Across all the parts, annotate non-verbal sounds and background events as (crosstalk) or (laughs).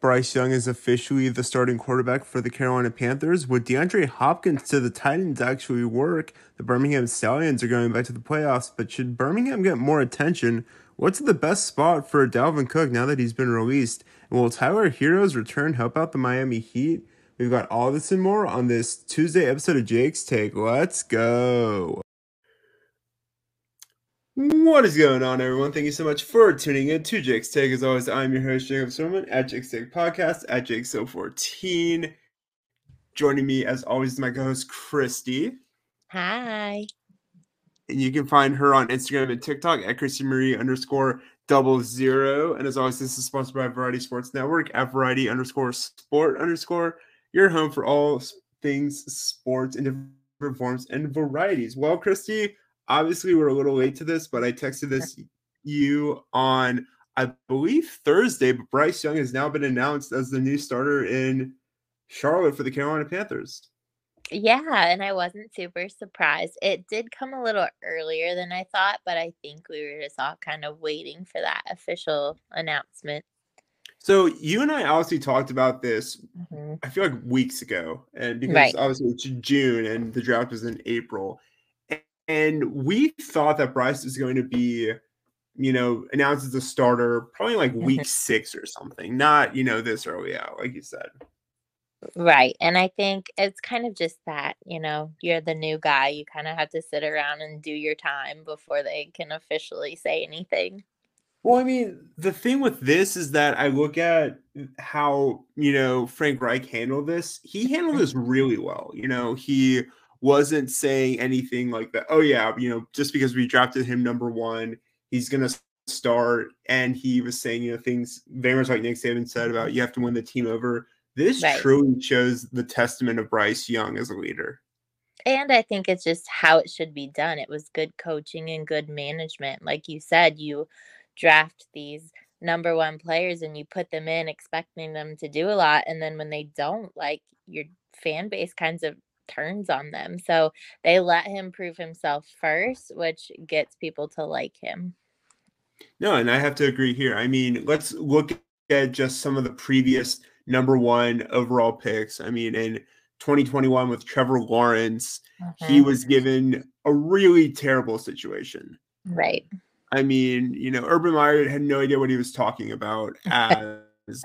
Bryce Young is officially the starting quarterback for the Carolina Panthers. Would DeAndre Hopkins to the Titans actually work? The Birmingham Stallions are going back to the playoffs, but should Birmingham get more attention? What's the best spot for Dalvin Cook now that he's been released? And will Tyler Herro's return help out the Miami Heat? We've got all this and more on this Tuesday episode of Jake's Take. Let's go. What is going on, everyone? Thank you so much for tuning in to Jake's Take. As always, I'm your host, Jacob Sermon at Jake's Take Podcast at Jake 14 Joining me, as always, is my co host, Christy. Hi. And you can find her on Instagram and TikTok at Christy Marie underscore double zero. And as always, this is sponsored by Variety Sports Network at Variety underscore sport underscore your home for all things sports in different forms and varieties. Well, Christy, obviously we're a little late to this, but I texted this you on I believe Thursday, but Bryce Young has now been announced as the new starter in Charlotte for the Carolina Panthers. Yeah, and I wasn't super surprised. It did come a little earlier than I thought, but I think we were just all kind of waiting for that official announcement. So you and I obviously talked about this. Mm-hmm. I feel like weeks ago, and because right. obviously it's June and the draft was in April, and we thought that Bryce was going to be, you know, announced as a starter probably like week mm-hmm. six or something, not, you know, this early out, like you said. Right. And I think it's kind of just that, you know, you're the new guy. You kind of have to sit around and do your time before they can officially say anything. Well, I mean, the thing with this is that I look at how, you know, Frank Reich handled this. He handled mm-hmm. this really well. You know, he wasn't saying anything like that. Oh yeah, you know, just because we drafted him number one, he's gonna start. And he was saying, you know, things very much like Nick Saban said about you have to win the team over. This right. truly shows the testament of Bryce Young as a leader. And I think it's just how it should be done. It was good coaching and good management. Like you said, you draft these number one players and you put them in expecting them to do a lot. And then when they don't, like your fan base kinds of turns on them. So they let him prove himself first, which gets people to like him. No, and I have to agree here. I mean, let's look at just some of the previous number one overall picks. I mean, in 2021 with Trevor Lawrence, he mm-hmm. was given a really terrible situation. Right. I mean, you know, Urban Meyer had no idea what he was talking about (laughs) as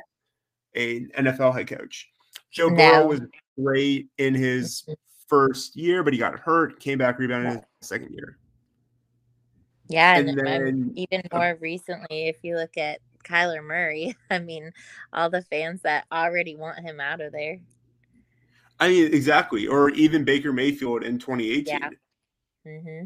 a NFL head coach. Joe no. Burrow was great in his first year, but he got hurt, came back, rebounded in his second year. Yeah, and, and then, even more recently, if you look at Kyler Murray, (laughs) I mean, all the fans that already want him out of there. I mean, exactly. Or even Baker Mayfield in 2018. Yeah. Mm-hmm.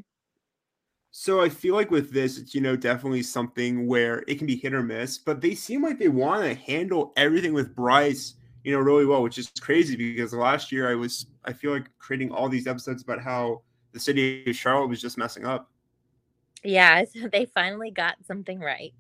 So I feel like with this, it's you know definitely something where it can be hit or miss, but they seem like they want to handle everything with Bryce you know, really well, which is crazy because last year I was, I feel like creating all these episodes about how the city of Charlotte was just messing up. Yeah, (laughs) they finally got something right.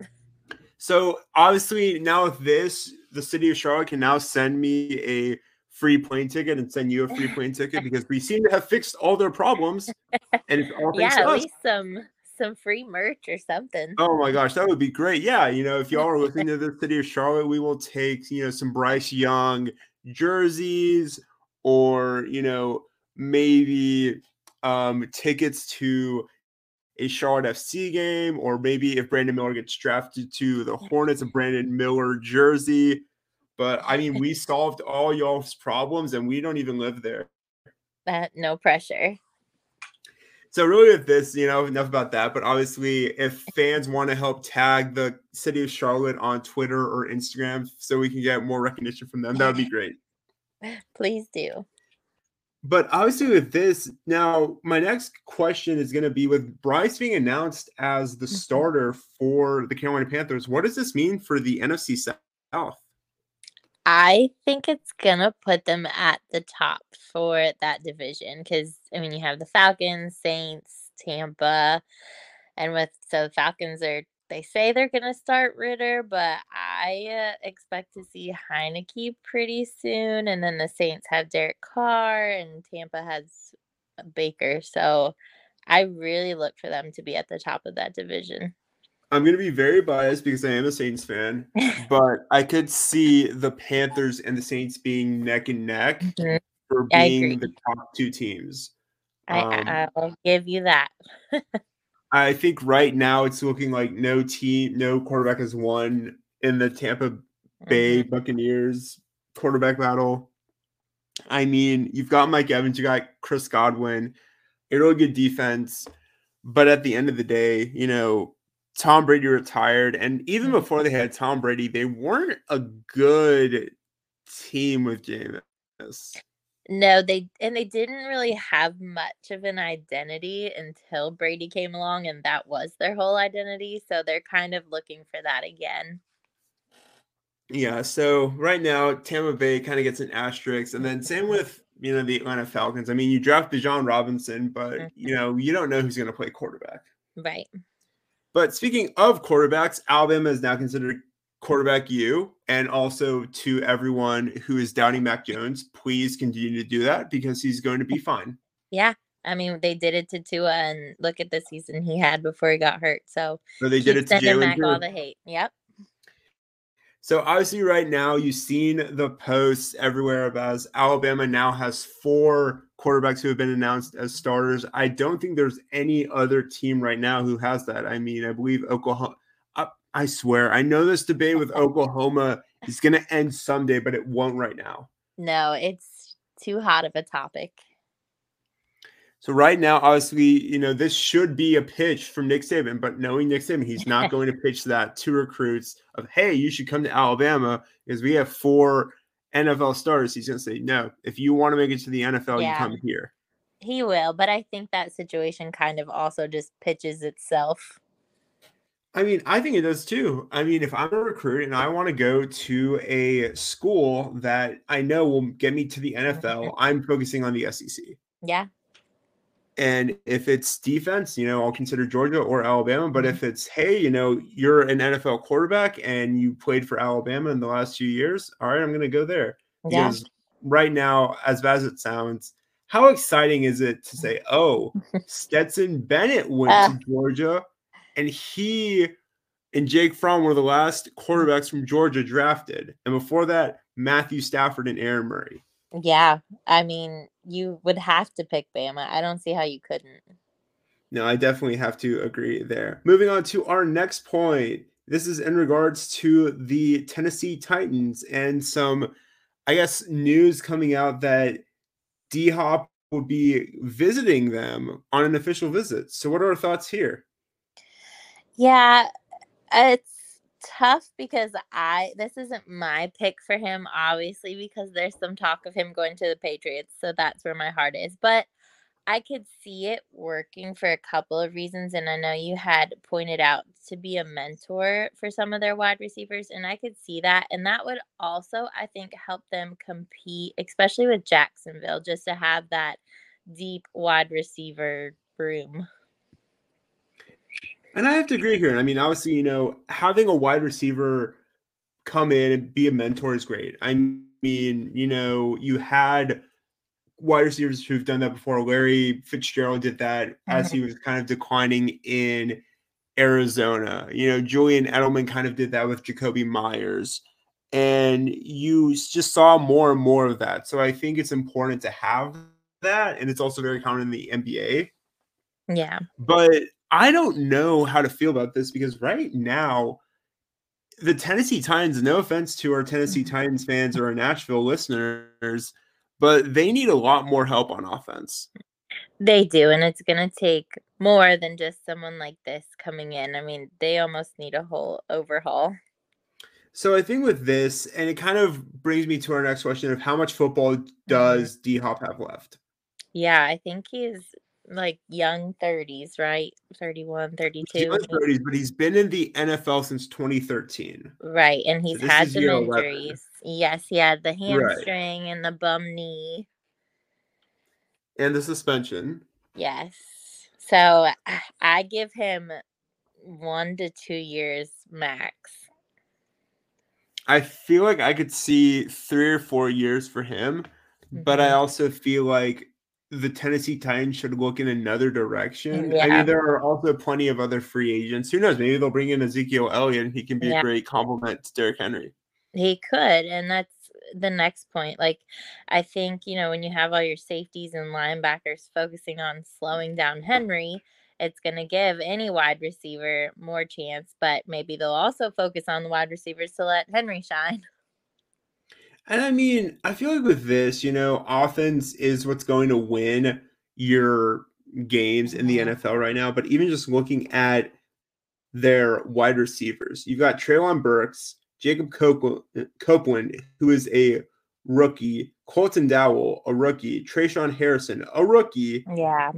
So obviously now with this, the city of Charlotte can now send me a free plane ticket and send you a free plane ticket (laughs) because we seem to have fixed all their problems. And it's all yeah, at least some some free merch or something. Oh my gosh, that would be great. Yeah, you know, if y'all are (laughs) looking to the city of Charlotte, we will take, you know, some Bryce Young jerseys or, you know, maybe um tickets to a Charlotte FC game, or maybe if Brandon Miller gets drafted to the Hornets, a Brandon Miller jersey. But I mean, we (laughs) solved all y'all's problems and we don't even live there. That no pressure so really with this you know enough about that but obviously if fans want to help tag the city of charlotte on twitter or instagram so we can get more recognition from them that would be (laughs) great. Please do. But obviously with this now my next question is going to be with bryce being announced as the mm-hmm. starter for the carolina panthers what does this mean for the nfc south I think it's gonna put them at the top for that division because I mean you have the Falcons, Saints, Tampa, and with so the Falcons are they say they're gonna start Ridder, but I uh, expect to see Heinicke pretty soon, and then the Saints have Derek Carr, and Tampa has Baker. So I really look for them to be at the top of that division. I'm going to be very biased because I am a Saints fan, (laughs) but I could see the Panthers and the Saints being neck and neck Mhm. for being the top two teams. I, Um, I- I'll give you that. (laughs) I think right now it's looking like no team, no quarterback has won in the Tampa Bay Mhm. Buccaneers quarterback battle. I mean, you've got Mike Evans, you got Chris Godwin, a really good defense. But at the end of the day, you know, Tom Brady retired. And even Mhm. before they had Tom Brady, they weren't a good team with Jameis. No, they and they didn't really have much of an identity until Brady came along, and that was their whole identity. So they're kind of looking for that again. Yeah, so right now Tampa Bay kind of gets an asterisk, and then same with you know the Atlanta Falcons. I mean, you draft Bijan Robinson, but you know you don't know who's going to play quarterback. Right. But speaking of quarterbacks, Alabama is now considered quarterback you, and also to everyone who is doubting Mac Jones, please continue to do that because he's going to be fine. Yeah. I mean, they did it to Tua, and look at the season he had before he got hurt. So So they did it to Jalen. back all the hate. Yep. So obviously, right now you've seen the posts everywhere about Alabama now has four quarterbacks who have been announced as starters. I don't think there's any other team right now who has that. I mean, I believe Oklahoma. I, I swear, I know this debate with Oklahoma is going to end someday, but it won't right now. No, it's too hot of a topic. So right now, obviously, you know this should be a pitch from Nick Saban, but knowing Nick Saban, he's not (laughs) going to pitch that to recruits of, "Hey, you should come to Alabama because we have four NFL stars." He's going to say, "No, if you want to make it to the NFL, Yeah. you come here." He will, but I think that situation kind of also just pitches itself. I mean, I think it does too. I mean, if I'm a recruit and I want to go to a school that I know will get me to the NFL, mm-hmm. I'm focusing on the SEC. Yeah. And if it's defense, you know, I'll consider Georgia or Alabama. But if it's, hey, you know, you're an NFL quarterback and you played for Alabama in the last few years, all right, I'm going to go there. Yeah. Because right now, as bad as it sounds, how exciting is it to say, oh, (laughs) Stetson Bennett went Uh. to Georgia and he and Jake Fromm were the last quarterbacks from Georgia drafted. And before that, Matthew Stafford and Aaron Murray. Yeah. I mean, you would have to pick Bama. I don't see how you couldn't. No, I definitely have to agree there. Moving on to our next point. This is in regards to the Tennessee Titans and some, I guess, news coming out that D Hop would be visiting them on an official visit. So, what are our thoughts here? Yeah, it's tough because I this isn't my pick for him, obviously, because there's some talk of him going to the Patriots, so that's where my heart is. But I could see it working for a couple of reasons, and I know you had pointed out to be a mentor for some of their wide receivers, and I could see that, and that would also, I think, help them compete, especially with Jacksonville, just to have that deep wide receiver room. And I have to agree here. I mean, obviously, you know, having a wide receiver come in and be a mentor is great. I mean, you know, you had wide receivers who've done that before. Larry Fitzgerald did that as mm-hmm. he was kind of declining in Arizona. You know, Julian Edelman kind of did that with Jakobi Meyers. And you just saw more and more of that. So I think it's important to have that. And it's also very common in the NBA. Yeah. But I don't know how to feel about this because right now, the Tennessee Titans, no offense to our Tennessee mm-hmm. Titans fans or our Nashville listeners, but they need a lot more help on offense. They do, and it's going to take more than just someone like this coming in. I mean, they almost need a whole overhaul. So I think with this, and it kind of brings me to our next question of how much football mm-hmm. does D Hop have left? Yeah, I think he's like young 30s, right? 31, 32. He's in his 30s, but he's been in the NFL since 2013. Right, and he's this had some year 11. injuries. Yes, he had the hamstring and the bum knee. And the suspension. Yes. So (sighs) I- give him one to two years max. I feel like I could see three or four years for him, but I Mhm. also feel like the Tennessee Titans should look in another direction. Yeah. I mean, there are also plenty of other free agents. Who knows? Maybe they'll bring in Ezekiel Elliott and he can be Yeah. a great complement to Derrick Henry. He could, and that's the next point. Like, I think, you know, when you have all your safeties and linebackers focusing on slowing down Henry, it's going to give any wide receiver more chance, but maybe they'll also focus on the wide receivers to let Henry shine. (laughs) And I mean, I feel like with this, you know, offense is what's going to win your games in the Mhm. NFL right now. But even just looking at their wide receivers, you've got Treylon Burks, Jacob Copeland, Copeland, who is a rookie, Colton Dowell, a rookie, Trayshawn Harrison, a rookie. Yeah.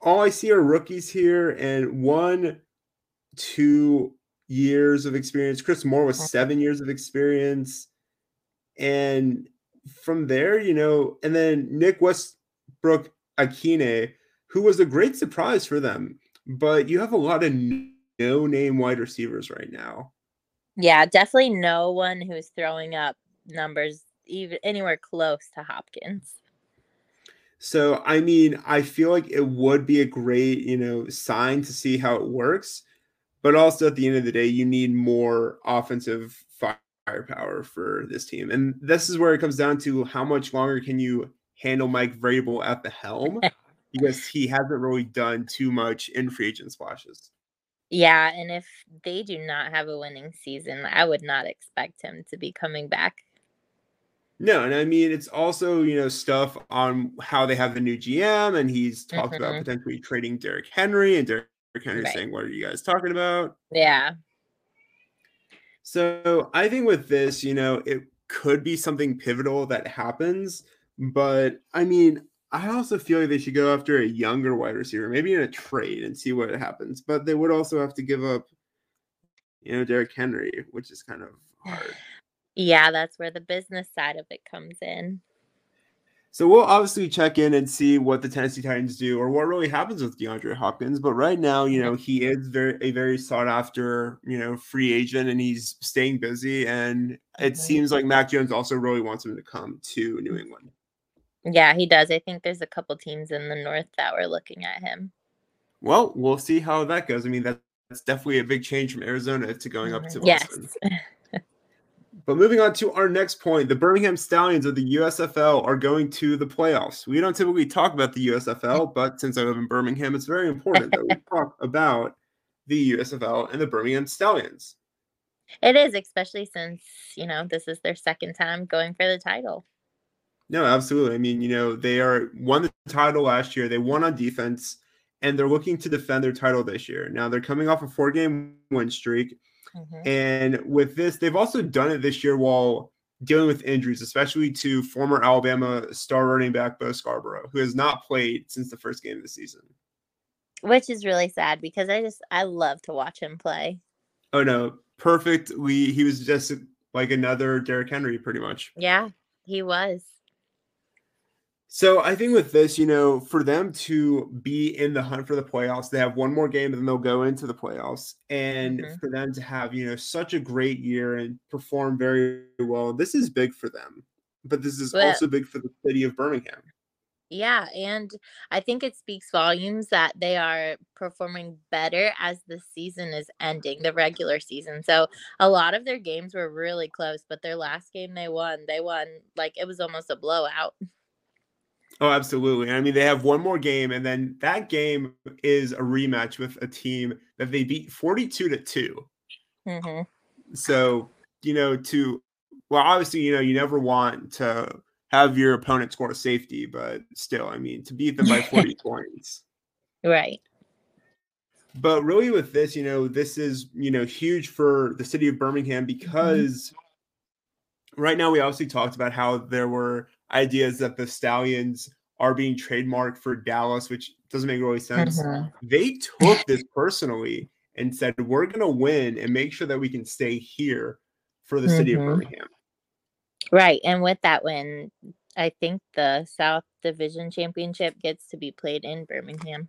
All I see are rookies here, and one, two years of experience. Chris Moore Mhm. seven years of experience. And from there, you know, and then Nick Westbrook Ikhine, who was a great surprise for them. But you have a lot of no name wide receivers right now. Yeah, definitely no one who's throwing up numbers even anywhere close to Hopkins. So, I mean, I feel like it would be a great, you know, sign to see how it works. But also at the end of the day, you need more offensive firepower for this team. And this is where it comes down to how much longer can you handle Mike Vrabel at the helm? (laughs) because he hasn't really done too much in free agent splashes. Yeah, and if they do not have a winning season, I would not expect him to be coming back. No, and I mean it's also you know stuff on how they have the new GM, and he's talked about Mhm. potentially trading Derrick Henry, and Derrick Henry Right. saying, "What are you guys talking about?" Yeah. So I think with this, you know, it could be something pivotal that happens, but I mean, I also feel like they should go after a younger wide receiver, maybe in a trade and see what happens. But they would also have to give up, you know, Derrick Henry, which is kind of hard. (sighs) Yeah, that's where the business side of it comes in. So we'll obviously check in and see what the Tennessee Titans do or what really happens with DeAndre Hopkins. But right now, you know, he is very a very sought after, you know, free agent and he's staying busy. And it Mhm. seems like Mac Jones also really wants him to come to New England. Yeah, he does. I think there's a couple teams in the north that were looking at him. Well, we'll see how that goes. I mean, that's definitely a big change from Arizona to going up to Mhm. Yes. (laughs) But moving on to our next point, the Birmingham Stallions of the USFL are going to the playoffs. We don't typically talk about the USFL, but since I live in Birmingham, it's very important that we (laughs) talk about the USFL and the Birmingham Stallions. It is, especially since, you know, this is their second time going for the title. No, absolutely. I mean, you know, they are won the title last year. They won on defense, and they're looking to defend their title this year. Now they're coming off a four-game win streak. Mhm. And with this, they've also done it this year while dealing with injuries, especially to former Alabama star running back Bo Scarborough, who has not played since the first game of the season. Which is really sad because I just I love to watch him play. Oh no, perfectly. He was just like another Derrick Henry, pretty much. Yeah, he was. So I think with this, you know, for them to be in the hunt for the playoffs, they have one more game and then they'll go into the playoffs. And Mhm. for them to have, you know, such a great year and perform very well, this is big for them. But this is Well- also big for the city of Birmingham. Yeah, and I think it speaks volumes that they are performing better as the season is ending, the regular season. So a lot of their games were really close, but their last game they won, they won like it was almost a blowout. Oh, absolutely. I mean, they have one more game, and then that game is a rematch with a team that they beat 42 to 2. hmm So, you know, to well, obviously, you know, you never want to have your opponent score a safety, but still, I mean, to beat them by 40 (laughs) points. Right. But really, with this, you know, this is, you know, huge for the city of Birmingham because right now we obviously talked about how there were ideas that the Stallions are being trademarked for Dallas, which doesn't make really sense. Mhm. They took this personally and said, we're going to win and make sure that we can stay here for the city of Mhm. Birmingham. Right. And with that win, I think the South Division Championship gets to be played in Birmingham.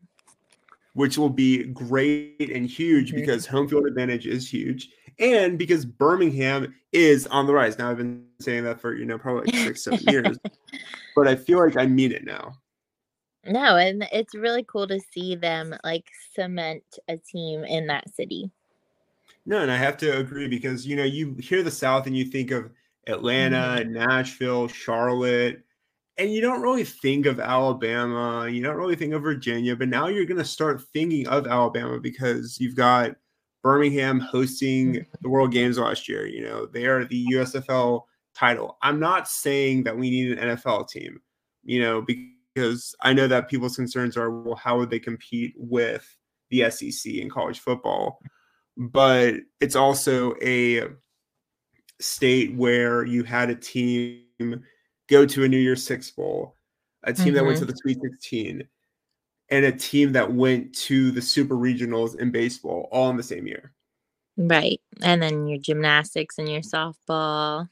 which will be great and huge Mhm. because home field advantage is huge and because Birmingham is on the rise. Now I've been saying that for you know probably like six, seven (laughs) years. but I feel like I mean it now. No, and it's really cool to see them like cement a team in that city. No, and I have to agree because you know you hear the South and you think of Atlanta, mm-hmm. Nashville, Charlotte, and you don't really think of Alabama, you don't really think of Virginia, but now you're going to start thinking of Alabama because you've got Birmingham hosting mm-hmm. the World Games last year. You know, they are the USFL title. I'm not saying that we need an NFL team, you know, because I know that people's concerns are, well, how would they compete with the SEC in college football? But it's also a state where you had a team go to a New Year's Six Bowl, a team mm-hmm. that went to mm-hmm. the Sweet 16, and a team that went to the Super Regionals in baseball all in the same year. Right. And then your gymnastics and your softball.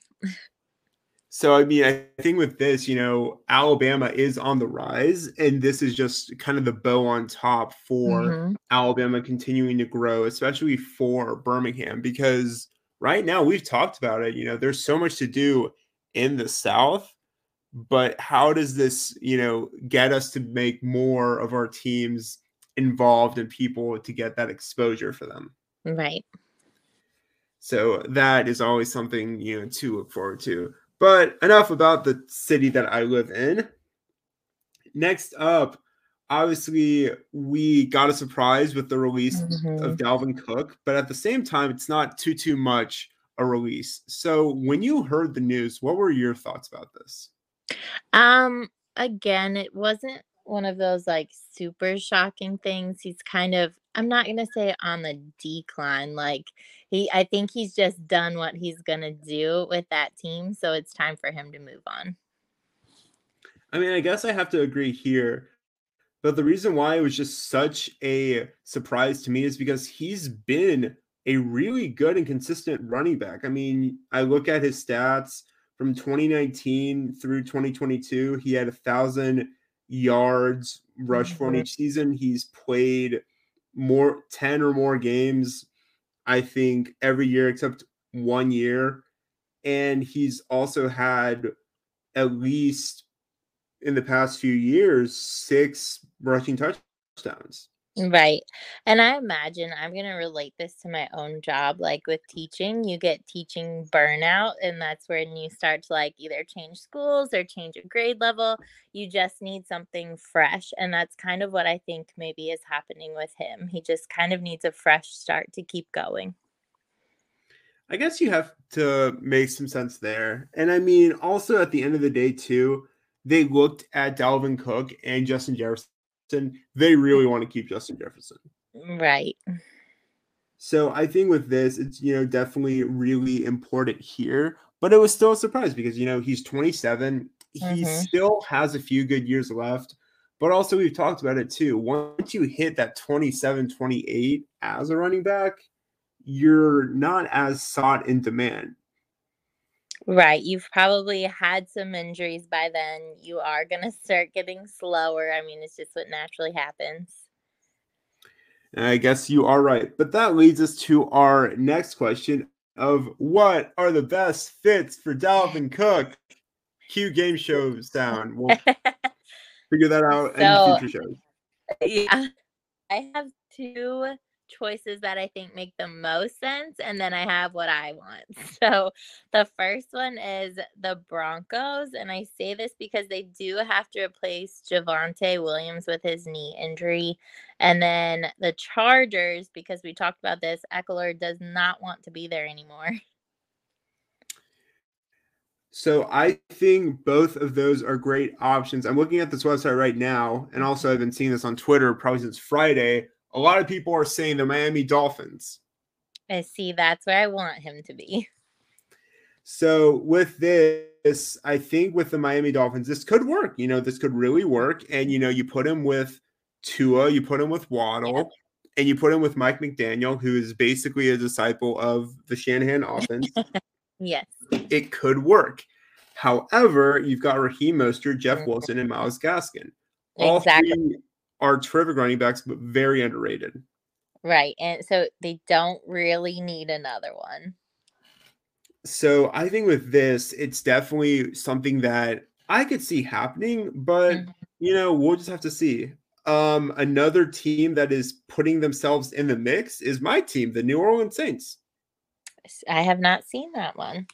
So, I mean, I think with this, you know, Alabama is on the rise, and this is just kind of the bow on top for mm-hmm. Alabama continuing to grow, especially for Birmingham, because right now we've talked about it. You know, there's so much to do in the South, but how does this, you know, get us to make more of our teams involved and people to get that exposure for them? Right. So that is always something, you know, to look forward to. But enough about the city that I live in. Next up, obviously, we got a surprise with the release mm-hmm. of Dalvin Cook, but at the same time, it's not too too much a release. So when you heard the news, what were your thoughts about this? Um, again, it wasn't one of those like super shocking things. He's kind of I'm not going to say on the decline like he I think he's just done what he's going to do with that team, so it's time for him to move on. I mean, I guess I have to agree here. But the reason why it was just such a surprise to me is because he's been a really good and consistent running back. I mean, I look at his stats from 2019 through 2022. He had a thousand yards rush for mm-hmm. each season. He's played more 10 or more games, I think, every year except one year. And he's also had at least in the past few years six rushing touchdowns. Right. And I imagine I'm going to relate this to my own job. Like with teaching, you get teaching burnout, and that's when you start to like either change schools or change a grade level. You just need something fresh. And that's kind of what I think maybe is happening with him. He just kind of needs a fresh start to keep going. I guess you have to make some sense there. And I mean, also at the end of the day, too, they looked at Dalvin Cook and Justin Jefferson they really want to keep Justin Jefferson. Right. So I think with this, it's you know definitely really important here. But it was still a surprise because you know he's 27. He mm-hmm. still has a few good years left. But also we've talked about it too. Once you hit that 27, 28 as a running back, you're not as sought in demand. Right. You've probably had some injuries by then. You are going (laughs) to start getting slower. I mean, it's just what naturally happens. I guess you are right. But that leads us to our next question of what are the best fits for Dalvin Cook? Cue game show sound. We'll (laughs) figure that out so, in future shows. Yeah. I have two choices that I think make the most sense, and then I have what I want. (laughs) So the first one is the Broncos, and I say this because they do have to replace Javonte Williams with his knee injury, and then the Chargers because we talked about this. Ekeler does not want to be there anymore. (laughs) So I think both of those are great options. I'm looking at this website right now, and also I've been seeing this on Twitter probably since Friday a lot of people are saying the Miami Dolphins. I see. That's where I want him to be. So with this, I think with the Miami Dolphins, this could work. You know, this could really work. And you know, you put him with Tua, you put him with Waddle, yeah. and you put him with Mike McDaniel, who is basically a disciple of the Shanahan (laughs) offense. yes, it could work. However, you've got Raheem Mostert, Jeff mm-hmm. Wilson, and Myles Gaskin. All exactly. three are terrific running backs, but very underrated. Right. And so they don't really need another one. So I think with this, it's definitely something that I could see happening, but Mhm. you know, we'll just have to see. Um, another team that is putting themselves in the mix is my team, the New Orleans Saints. I have not seen that one.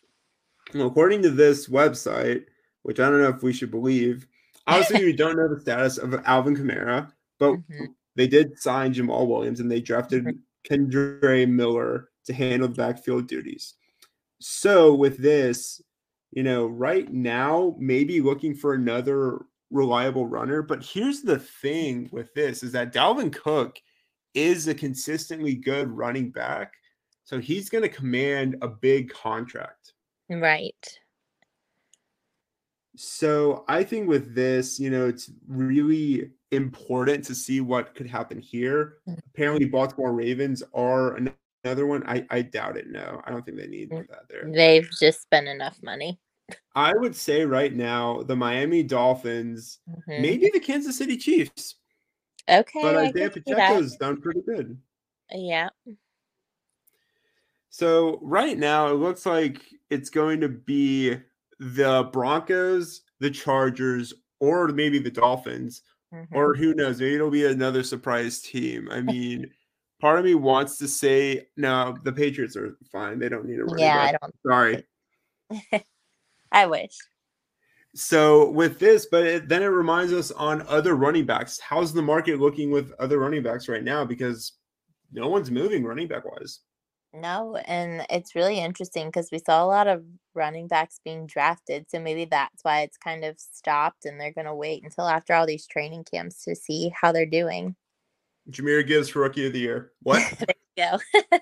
Well, according to this website, which I don't know if we should believe, obviously (laughs) we don't know the status of Alvin Kamara, but Mhm. they did sign Jamaal Williams and they drafted. Kendre Miller to handle the backfield duties. So with this, you know, right now, maybe looking for another reliable runner. But here's the thing with this is that Dalvin Cook is a consistently good running back. So he's going to command a big contract. Right. So I think with this, you know, it's really important to see what could happen here. Mhm. Apparently, Baltimore Ravens are another one. I, I doubt it. No, I don't think they need Mm. that there. They've just spent enough money. I would say right now, the Miami Dolphins, Mhm. maybe the Kansas City Chiefs, Okay. but I Isiah can see that. Pacheco's done pretty good. Yeah. So right now, it looks like it's going to be the Broncos, the Chargers, or maybe the Dolphins. Mhm. or who knows, maybe it'll be another surprise team. I mean, (laughs) part of me wants to say, no, the Patriots are fine. They don't need a running yeah, I back. don't. Sorry. (laughs) I wish. So with this, but it, then it reminds us on other running backs. How's the market looking with other running backs right now? Because no one's moving running back wise. No, and it's really interesting because we saw a lot of running backs being drafted. So maybe that's why it's kind of stopped and they're going to wait until after all these training camps to see how they're doing. Jahmyr Gibbs for rookie of the year. (laughs) What? Go. (laughs)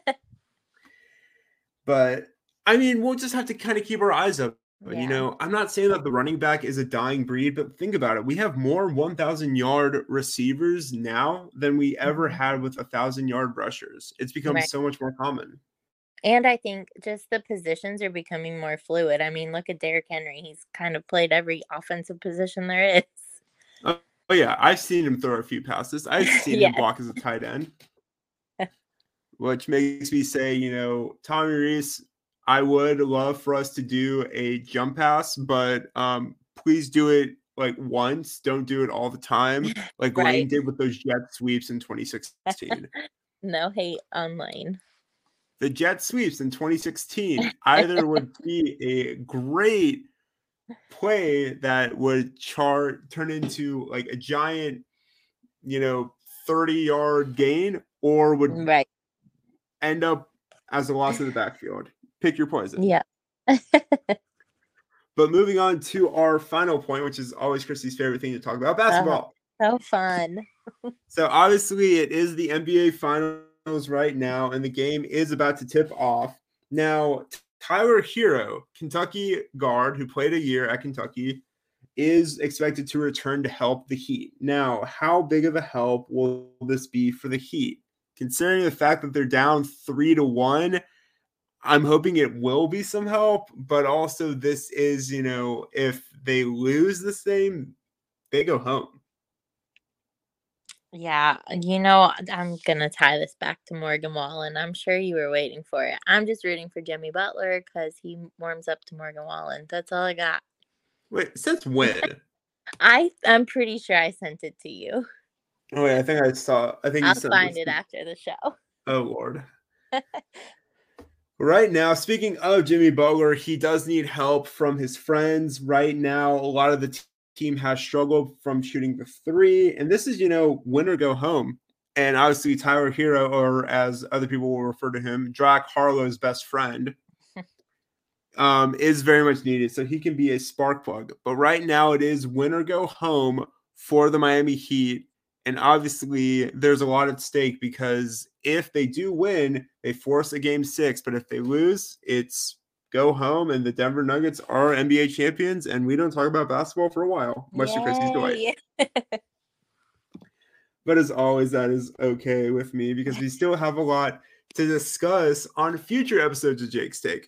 but I mean, we'll just have to kind of keep our eyes up. But, Yeah. You know, I'm not saying that the running back is a dying breed, but think about it. We have more 1,000 yard receivers now than we ever Mhm. had with 1,000 yard rushers. It's become Right. so much more common. And I think just the positions are becoming more fluid. I mean, look at Derrick Henry. He's kind of played every offensive position there is. Oh, yeah. I've seen him throw a few passes, I've (laughs) seen him block as a tight end, (laughs) which makes me say, you know, Tommy Reese, I would love for us to do a jump pass, but um, please do it like once. Don't do it all the time, (laughs) like Lane did with those jet sweeps in 2016. (laughs) No hate on Lane. the jet sweeps in 2016 (laughs) either would be a great play that would chart turn into like a giant, you know, 30 yard gain, or would Right. end up as a loss in the backfield. Pick your poison. Yeah. (laughs) But moving on to our final point, which is always Christy's favorite thing to talk about Uh-huh. basketball. So fun. (laughs) So obviously it is the NBA finals right now, and the game is about to tip off. Now, Tyler Herro, Kentucky guard who played a year at Kentucky, is expected to return to help the Heat. Now, how big of a help will this be for the Heat? Considering the fact that they're down three to one, I'm hoping it will be some help, but also this is, you know, if they lose this game, they go home. Yeah, you know, I'm gonna tie this back to Morgan Wallen. I'm sure you were waiting for it. I'm just rooting for Jimmy Butler because he warms up to Morgan Wallen. That's all I got. Wait, since when? (laughs) I I'm pretty sure I sent it to you. Oh wait, I think I saw. I think you I'll find it to- after the show. Oh lord. (laughs) right now, speaking of Jimmy Butler, he does need help from his friends. Right now, a lot of the team has struggled from shooting the three, and this is you know win or go home. And obviously, Tyler Herro, or as other people will refer to him, Jack Harlow's best friend, (laughs) um, is very much needed. So he can be a spark plug. But right now, it is win or go home for the Miami Heat. And obviously, there's a lot at stake because if they do win, they force a game six. But if they lose, it's go home. And the Denver Nuggets are NBA champions. And we don't talk about basketball for a while, much to Chrissy's delight. But as always, that is okay with me because we still have a lot to discuss on future episodes of Jake's Take.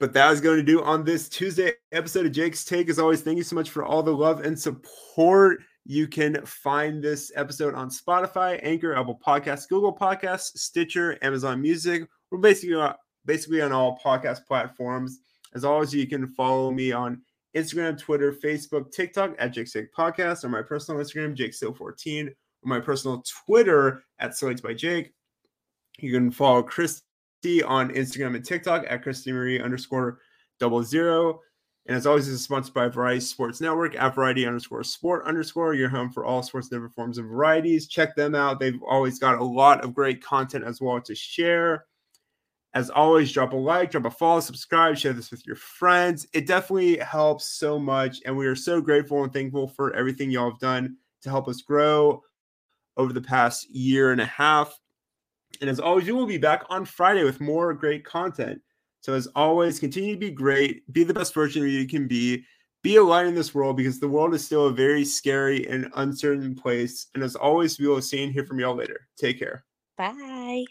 But that is going to do on this Tuesday episode of Jake's Take. As always, thank you so much for all the love and support. You can find this episode on Spotify, Anchor, Apple Podcasts, Google Podcasts, Stitcher, Amazon Music. We're basically on, basically on all podcast platforms. As always, you can follow me on Instagram, Twitter, Facebook, TikTok at Jake Sick Podcast, or my personal Instagram, Jake 14 or my personal Twitter at Slates by Jake. You can follow On Instagram and TikTok at Christy Marie underscore double zero. And as always, this is sponsored by Variety Sports Network at Variety underscore sport underscore your home for all sports different forms of varieties. Check them out. They've always got a lot of great content as well to share. As always, drop a like, drop a follow, subscribe, share this with your friends. It definitely helps so much. And we are so grateful and thankful for everything y'all have done to help us grow over the past year and a half. And as always, we will be back on Friday with more great content. So, as always, continue to be great, be the best version of you can be, be a light in this world because the world is still a very scary and uncertain place. And as always, we will see and hear from y'all later. Take care. Bye.